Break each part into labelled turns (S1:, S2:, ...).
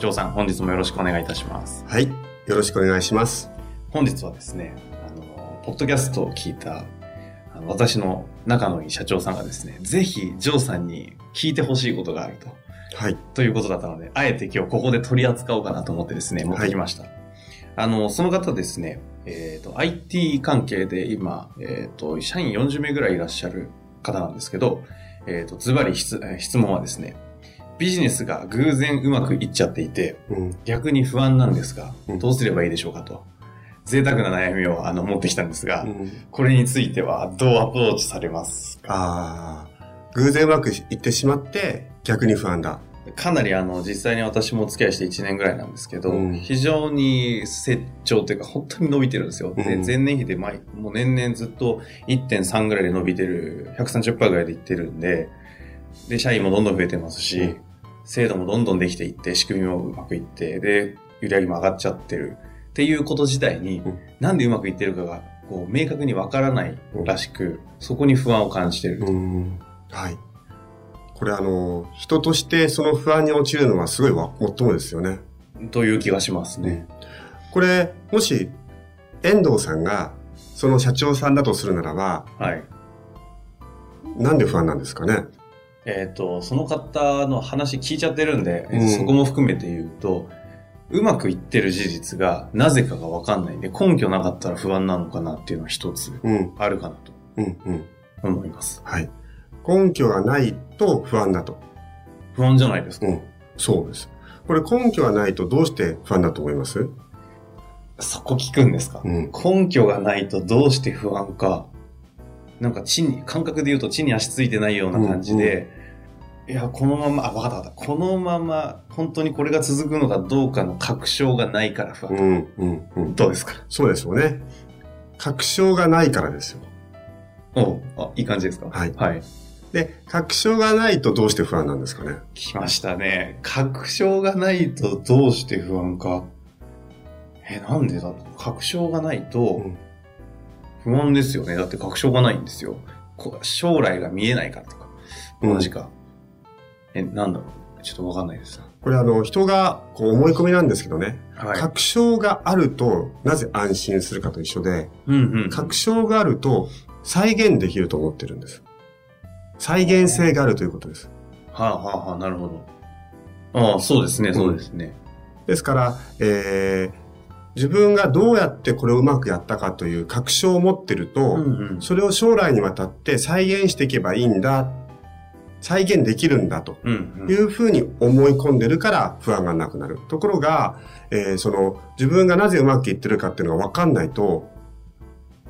S1: 城さん、本日もよろしくお願いいたします。
S2: はい。よろしくお願いします。
S1: 本日はですね、あの、ポッドキャストを聞いた、あの私の仲のいい社長さんがですね、ぜひ、城さんに聞いてほしいことがあると。
S2: はい。
S1: ということだったので、あえて今日ここで取り扱おうかなと思ってですね、持ってきました。あの、その方ですね、えっ、と、IT 関係で今、えっ、と、社員40名ぐらいいらっしゃる方なんですけど、えっ、と、ズバリ質問はですね、ビジネスが偶然うまくいっちゃっていて、
S2: うん。
S1: 逆に不安なんですが
S2: う、ん
S1: どうすればいいでしょうかと。贅沢な悩みをあの持ってきたんですが、
S2: うん、
S1: これについてはどうアプローチされますか？
S2: ああ、偶然うまくいってしまって逆に不安だ。
S1: かなりあの、実際に私もお付き合いして1年ぐらいなんですけど、
S2: うん
S1: 非常に成長というか本当に伸びてるんですよ。で、
S2: うん
S1: 前年比で毎、もう年々ずっと1.3ぐらいで伸びてる、130%ぐらいでいってるんで、で、社員もどんどん増えてますし、
S2: うん
S1: 制度もどんどんできていって、仕組みもうまくいって、で、売り上げも上がっちゃってるっていうこと自体に、
S2: うん
S1: なんでうまくいってるかが、こう、明確にわからないらしく、そこに不安を感じてる。
S2: うん。はい。これあの、人としてその不安に陥るのはすごいわ、もっともですよね。
S1: という気がしますね。
S2: これ、もし、遠藤さんが、その社長さんだとするならば、
S1: はい。
S2: なんで不安なんですかね？
S1: えっ、と、その方の話聞いちゃってるんで、
S2: うん
S1: そこも含めて言うと、うまくいってる事実がなぜかがわかんないんで、根拠なかったら不安なのかなっていうのは一つ
S2: うん、
S1: あるかなと
S2: うん、うん。
S1: 思います。
S2: はい。根拠がないと不安だと。
S1: 不安じゃないですか？
S2: うん。そうです。これ根拠がないとどうして不安だと思います？
S1: そこ聞くんですか、
S2: うん。
S1: 根拠がないとどうして不安か。なんか地に、感覚で言うと地に足ついてないような感じで、いや、このまま、あ、わかったわかった。このまま、本当にこれが続くのかどうかの確証がないから不安。
S2: うん、うん、うん。
S1: どうですか？
S2: そうですよね。確証がないからですよ。
S1: おあ、いい感じですか？
S2: はい
S1: はい。
S2: で、確証がないとどうして不安なんですかね？
S1: 来ましたね。確証がないとどうして不安か。え、なんでだろう？確証がないと
S2: うん
S1: 不安ですよね。だって確証がないんですよ。こ将来が見えないからとか。同じか。え、なんだろうちょっとわかんないです。
S2: これあの、人がこう思い込みなんですけどね、
S1: はい。
S2: 確証があるとなぜ安心するかと一緒で、
S1: うんうん。
S2: 確証があると再現できると思ってるんです。再現性があるということです。
S1: はあ、はあはあ、なるほど。ああ、そうですね、そうですね。
S2: ですから、えー、自分がどうやってこれをうまくやったかという確証を持ってると、
S1: うんうん。
S2: それを将来にわたって再現していけばいいんだ、再現できるんだと。いうふうに思い込んでるから不安がなくなる。ところが、えーその自分がなぜうまくいってるかっていうのが分かんないと、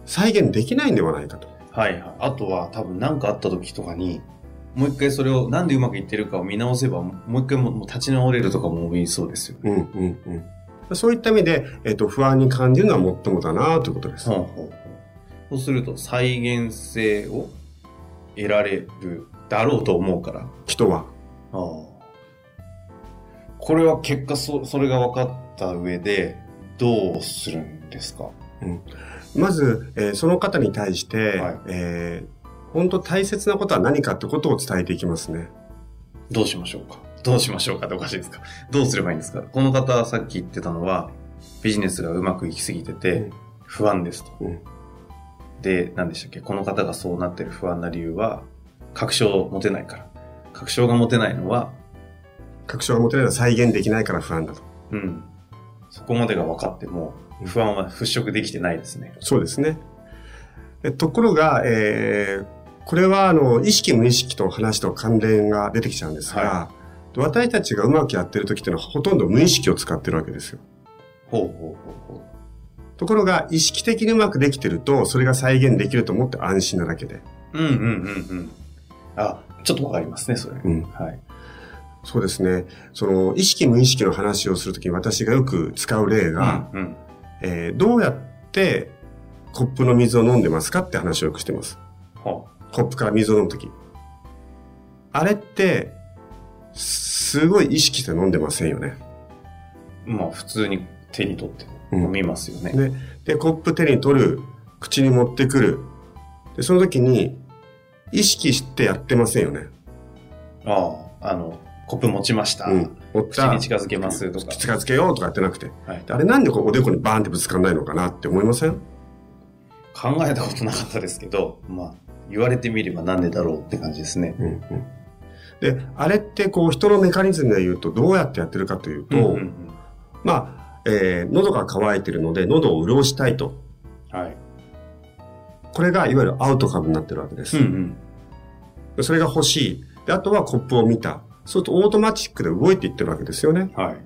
S2: 再現できないんではないかと。
S1: はいはい。あとは多分何かあった時とかに、もう一回それをなんでうまくいってるかを見直せば、もう一回も立ち直れるとかも思いそうですよね。
S2: うんうんうん。そういった意味で、えっ、と、不安に感じるのはもっともだなということです。
S1: そうすると再現性を得られるだろうと思うから。
S2: 人は。
S1: ああこれは結果そ、それが分かった上で、どうするんですか？
S2: まず、えーその方に対して、
S1: はい
S2: えー本当大切なことは何かってことを伝えていきますね。
S1: どうしましょうか？どうしましょうかっておかしいですか？どうすればいいんですか？この方はさっき言ってたのは、ビジネスがうまくいきすぎてて
S2: うん、
S1: 不安ですと。
S2: うん
S1: で、何でしたっけ？この方がそうなってる不安な理由は、確証を持てないから。確証が持てないのは、
S2: 確証が持てないのは再現できないから不安だと。
S1: うん。そこまでが分かっても、不安は払拭できてないですね。
S2: そうですね。でところが、えーこれは、あの、意識無意識と話と関連が出てきちゃうんですが、
S1: は
S2: 私たちがうまくやってる時っていうのはほとんど無意識を使ってるわけですよ。
S1: ほうほうほうほ
S2: ところが、意識的にうまくできてると、それが再現できると思って安心なだけで。
S1: う。うんうんうんうん。あ、ちょっとわかりますね、それ。
S2: うん
S1: はい。
S2: そうですね。その、意識無意識の話をするときに私がよく使う例が、
S1: うんうん。
S2: えーどうやってコップの水を飲んでますかって話をよくしてます。
S1: は
S2: コップから水を飲むとき。あれって、すごい意識して飲んでませんよね。
S1: あ、まあ、普通に手に取って
S2: うん
S1: 飲みますよね。
S2: で、で、コップ手に取る、口に持ってくる。で、その時に、意識してやってませんよね。
S1: ああ、あの、コップ持ちました。
S2: うん。持った
S1: 口に、近づけますとか。
S2: 近づけようとかやってなくて。
S1: はい、
S2: であれなんでこうおでこにバーンってぶつかんないのかなって思いません？
S1: 考えたことなかったですけど、まあ、言われてみればなんでだろうって感じですね。
S2: うんうん。で、あれってこう人のメカニズムで言うとどうやってやってるかというと、
S1: うんうんうん
S2: まあ、えー喉が渇いてるので喉を潤したいと。
S1: はい。
S2: これがいわゆるアウトカムになってるわけです。
S1: うんうん。
S2: でそれが欲しい。で、あとはコップを見た。そうするとオートマチックで動いていってるわけですよね。
S1: はい。はい。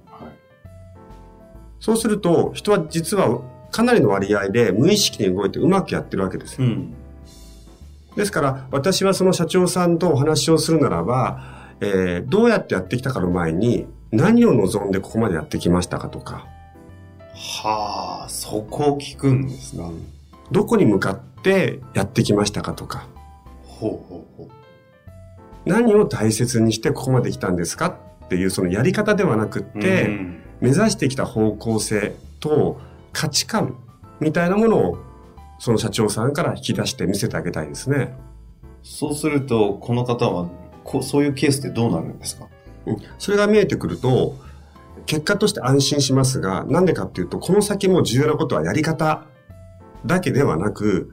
S2: そうすると人は実はかなりの割合で無意識に動いてうまくやってるわけですよ。
S1: うん。
S2: ですから私はその社長さんとお話をするならば、えーどうやってやってきたかの前に何を望んでここまでやってきましたかとか、
S1: はあ、そこを聞くんですか。
S2: どこに向かってやってきましたかとか、
S1: ほうほうほう。
S2: 何を大切にしてここまで来たんですかっていうそのやり方ではなくって、
S1: うん
S2: 目指してきた方向性と価値観みたいなものをその社長さんから引き出して見せてあげたいですね。
S1: そうすると、この方はこう、そういうケースってどうなるんですか？
S2: うんそれが見えてくると、結果として安心しますが、なんでかっていうと、この先も重要なことはやり方だけではなく、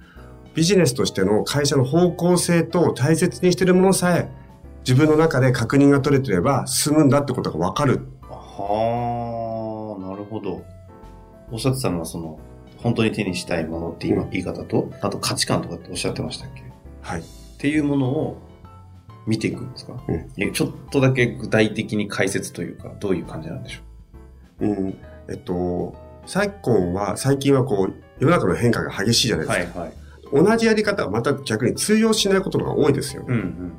S2: ビジネスとしての会社の方向性と大切にしているものさえ、自分の中で確認が取れてれば進むんだってことがわかる。
S1: はあ、なるほど。おっしゃってたのは、その、本当に手にしたいものって今、
S2: うん
S1: 言い方と、あと価値観とかっておっしゃってましたっけ？っ
S2: はい。
S1: ていうものを見ていくんですか、
S2: うん
S1: えちょっとだけ具体的に解説というか、どういう感じなんでしょ
S2: う？ん。えっと、昨今は、最近はこう、世の中の変化が激しいじゃな
S1: う
S2: いですか。
S1: はい。
S2: 同じやり方はまた逆に通用しないことが多いですよね。
S1: うんうん。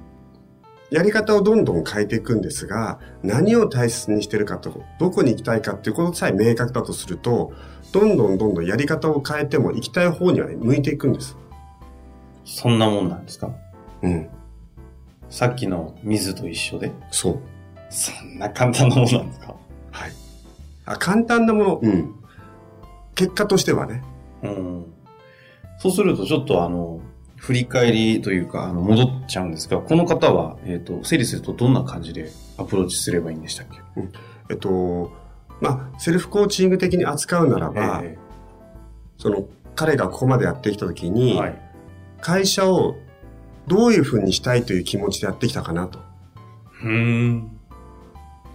S2: やり方をどんどん変えていくんですが、何を大切にしてるかと、どこに行きたいかっていうことさえ明確だとすると、どんどんどんどんやり方を変えても行きたい方には向いていくんです。
S1: そんなもんなんですか？
S2: うん。
S1: さっきの水と一緒で？
S2: そう。
S1: そんな簡単なもんなんですか？
S2: はい。あ、簡単なもの、うん。結果としてはね。
S1: うん。そうすると、ちょっとあの、振り返りというか、あの、戻っちゃうんですが、この方は、えっ、と、整理するとどんな感じでアプローチすればいいんでしたっけ？
S2: えっと、まあ、セルフコーチング的に扱うならば、
S1: え
S2: その、彼がここまでやってきたとき
S1: え
S2: に、
S1: はい。
S2: 会社をどういうふうにしたいという気持ちでやってきたかなと。
S1: うーん。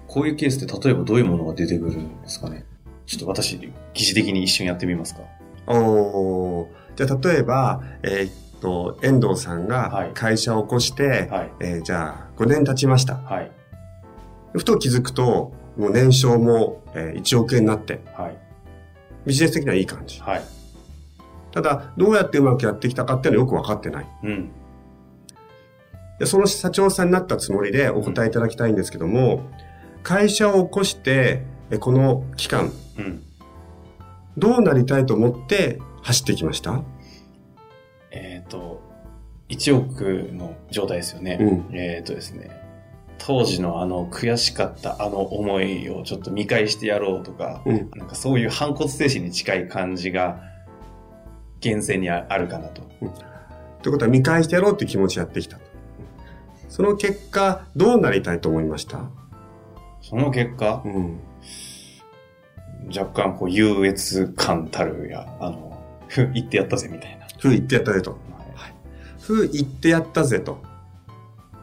S1: こういうケースって例えばどういうものが出てくるんですかね？ちょっと私、疑似的に一緒にやってみますか？
S2: おーじゃあ例えば、えーっと、遠藤さん
S1: はい
S2: が会社を起こして、
S1: はい。
S2: えーじゃあ5年経ちました。
S1: はい。
S2: ふと気づくと、もう年商も、えー1億円になって、
S1: はい。
S2: ビジネス的にはいい感じ。
S1: はい。
S2: ただ、どうやってうまくやってきたかっていうのはよくわかってない。
S1: うん。
S2: でその社長さんになったつもりでお答えいただきたいんですけども、会社を起こして、えこの期間、
S1: うん。
S2: どうなりたいと思って走ってきました？
S1: えっ、と、1億の状態ですよね。
S2: うん
S1: えっ、とですね、当時のあの悔しかったあの思いをちょっと見返してやろうとか、
S2: うん。
S1: なんかそういう反骨精神に近い感じが、厳選にああるかなと。
S2: ということは見返してやろうっていう気持ちでやってきた。その結果、どうなりたいと思いました？
S1: その結果、
S2: うん。
S1: 若干こう優越感たるや、あの、ふ言ってやったぜみたいな。
S2: ふう言ってやったぜと。
S1: は
S2: ふう言ってやったぜと。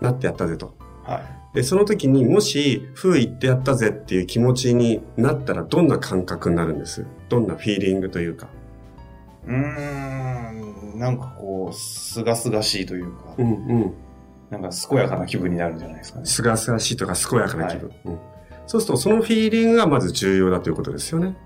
S2: なってやったぜと。
S1: い。はい
S2: で、その時にもし、ふう言ってやったぜっていう気持ちになったらどんな感覚になるんです？どんなフィーリングというか？
S1: うーん、なんかこう、すがすがしいというか、
S2: うんうん。
S1: なんか健やかな気分になるんじゃないですかね。
S2: すがすがしいとか健やかな気分。うん、そうすると、そのフィーリングがまず重要だということですよね。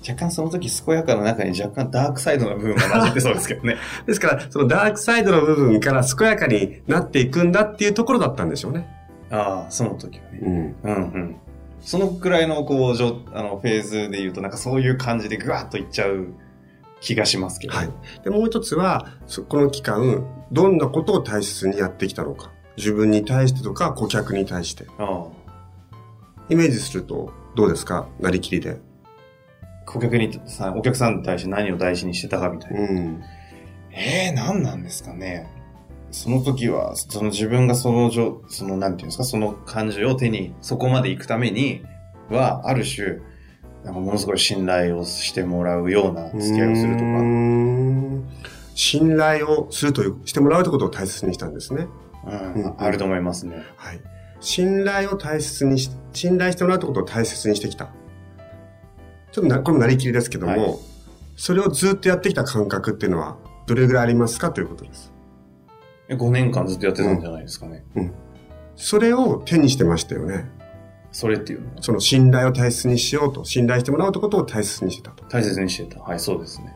S1: 若干その時健やかな中に若干ダークサイドの部分が混じってそうですけどね。
S2: ですから、そのダークサイドの部分から健やかになっていくんだっていうところだったんでしょうね。
S1: ああ、その時はね。
S2: うん。
S1: うんうん。そのくらいの、こう、あの、フェーズで言うと、なんかそういう感じでぐわっといっちゃう気がしますけど。
S2: はい。で、もう一つは、そこの期間、どんなことを大切にやってきたのか。自分に対してとか、顧客に対して。
S1: あ
S2: イメージすると、どうですか？なりきりで。
S1: あ顧客にさ、お客さんに対して何を大事にしてたかみたいな。
S2: うん。
S1: ええー、何なんですかね。その時は、その自分がそのじょ、その、なんていうんですか、その感情を手に、そこまで行くためには、ある種、なんかものすごい信頼をしてもらうような付き合いをするとか。
S2: ん信頼をするという、してもらうということを大切にしたんですね。
S1: うん、
S2: うん
S1: あると思いますね。
S2: はい。信頼を大切にし、信頼してもらうということを大切にしてきた。ちょっとな、これもなりきりですけども、
S1: はい
S2: それをずっとやってきた感覚っていうのは、どれぐらいありますかということです。
S1: え5年間ずっとやってたんじゃないですかね。
S2: それを手にしてましたよね。
S1: それっていうのは？
S2: その信頼を大切にしようと、信頼してもらうということを大切にしてたと。
S1: 大切にしてた。はい、そうですね。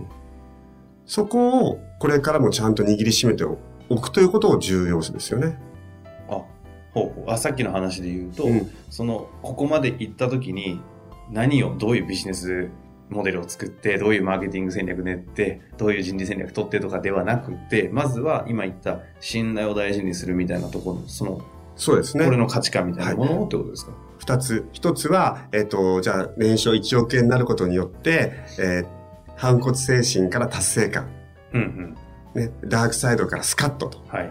S2: そこを、これからもちゃんと握りしめておくということを重要視ですよね。
S1: あ、ほうほう。あ、さっきの話で言うと、
S2: うん
S1: その、ここまで行った時に、何を、どういうビジネスモデルを作って、どういうマーケティング戦略練って、どういう人事戦略取ってとかではなくて、まずは今言った信頼を大事にするみたいなところの、その、
S2: そうですね。
S1: これの価値観みたいなものをってことですか、
S2: 二つ。一つは、えっ、と、じゃあ、年商1億円になることによって、えー反骨精神から達成感。
S1: うんうん。
S2: ね、ダークサイドからスカッとと
S1: はい。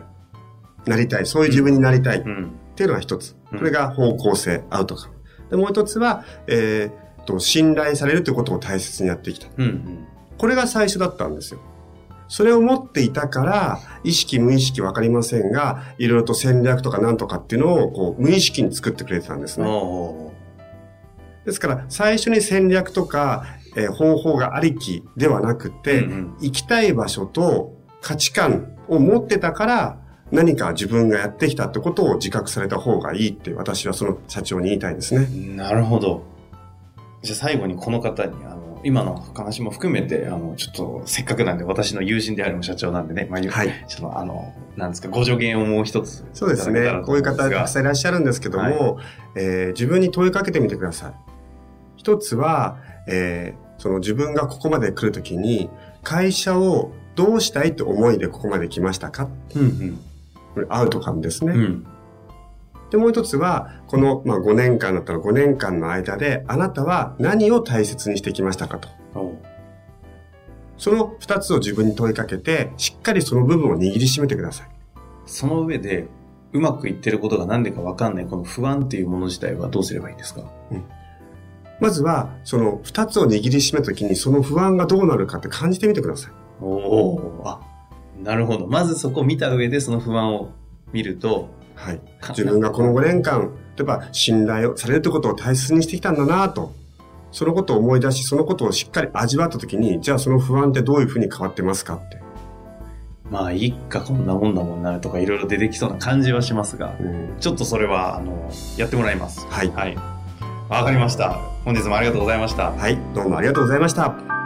S2: なりたい。そういう自分になりたいっ
S1: うん。
S2: ていうのが一つ。
S1: うん
S2: これが方向性、アウトカム。で、もう一つは、えーと、信頼されるということを大切にやってきた。
S1: うんうん。
S2: これが最初だったんですよ。それを持っていたから、意識無意識わかりませんが、いろいろと戦略とかなんとかっていうのを、こう、無意識に作ってくれてたんですね。
S1: お
S2: ですから、最初に戦略とか、えー方法がありきではなくて、
S1: うんうん
S2: 行きたい場所と価値観を持ってたから、何か自分がやってきたってことを自覚された方がいいって私はその社長に言いたいですね。
S1: なるほど。じゃあ最後にこの方に、あの、今の話も含めて、あの、ちょっと、せっかくなんで私の友人である社長なんでね、まあ、
S2: はい。
S1: ちょっとあの、なんですか、ご助言をもう一つ。
S2: そうですね。こういう方たくさんいらっしゃるんですけども、えー自分に問いかけてみてください。一つは、えーその自分がここまで来るときに、会社をどうしたいって思いでここまで来ましたか？
S1: うん
S2: これアウトカムですね。
S1: うん。うん。
S2: で、もう一つは、この、まあ、5年間だったら5年間の間で、あなたは何を大切にしてきましたかと。その二つを自分に問いかけて、しっかりその部分を握りしめてください。
S1: その上で、うまくいってることが何でか分かんない、この不安っていうもの自体はどうすればいいんですか？
S2: まずは、その二つを握りしめたときに、その不安がどうなるかって感じてみてください。
S1: おおあ、なるほど。まずそこを見た上でその不安を見ると、
S2: はい。
S1: か
S2: 自分がこの5年間、例えば信頼をされるということを大切にしてきたんだなと。そのことを思い出し、そのことをしっかり味わったときに、じゃあその不安ってどういうふうに変わってますかって。
S1: まあ、いいかこんなもんだもんなとかいろいろ出てきそうな感じはしますが、
S2: うん
S1: ちょっとそれは、あの、やってもらいます。
S2: はい。
S1: はい。わかりました。本日もありがとうございました。
S2: はい。どうもありがとうございました。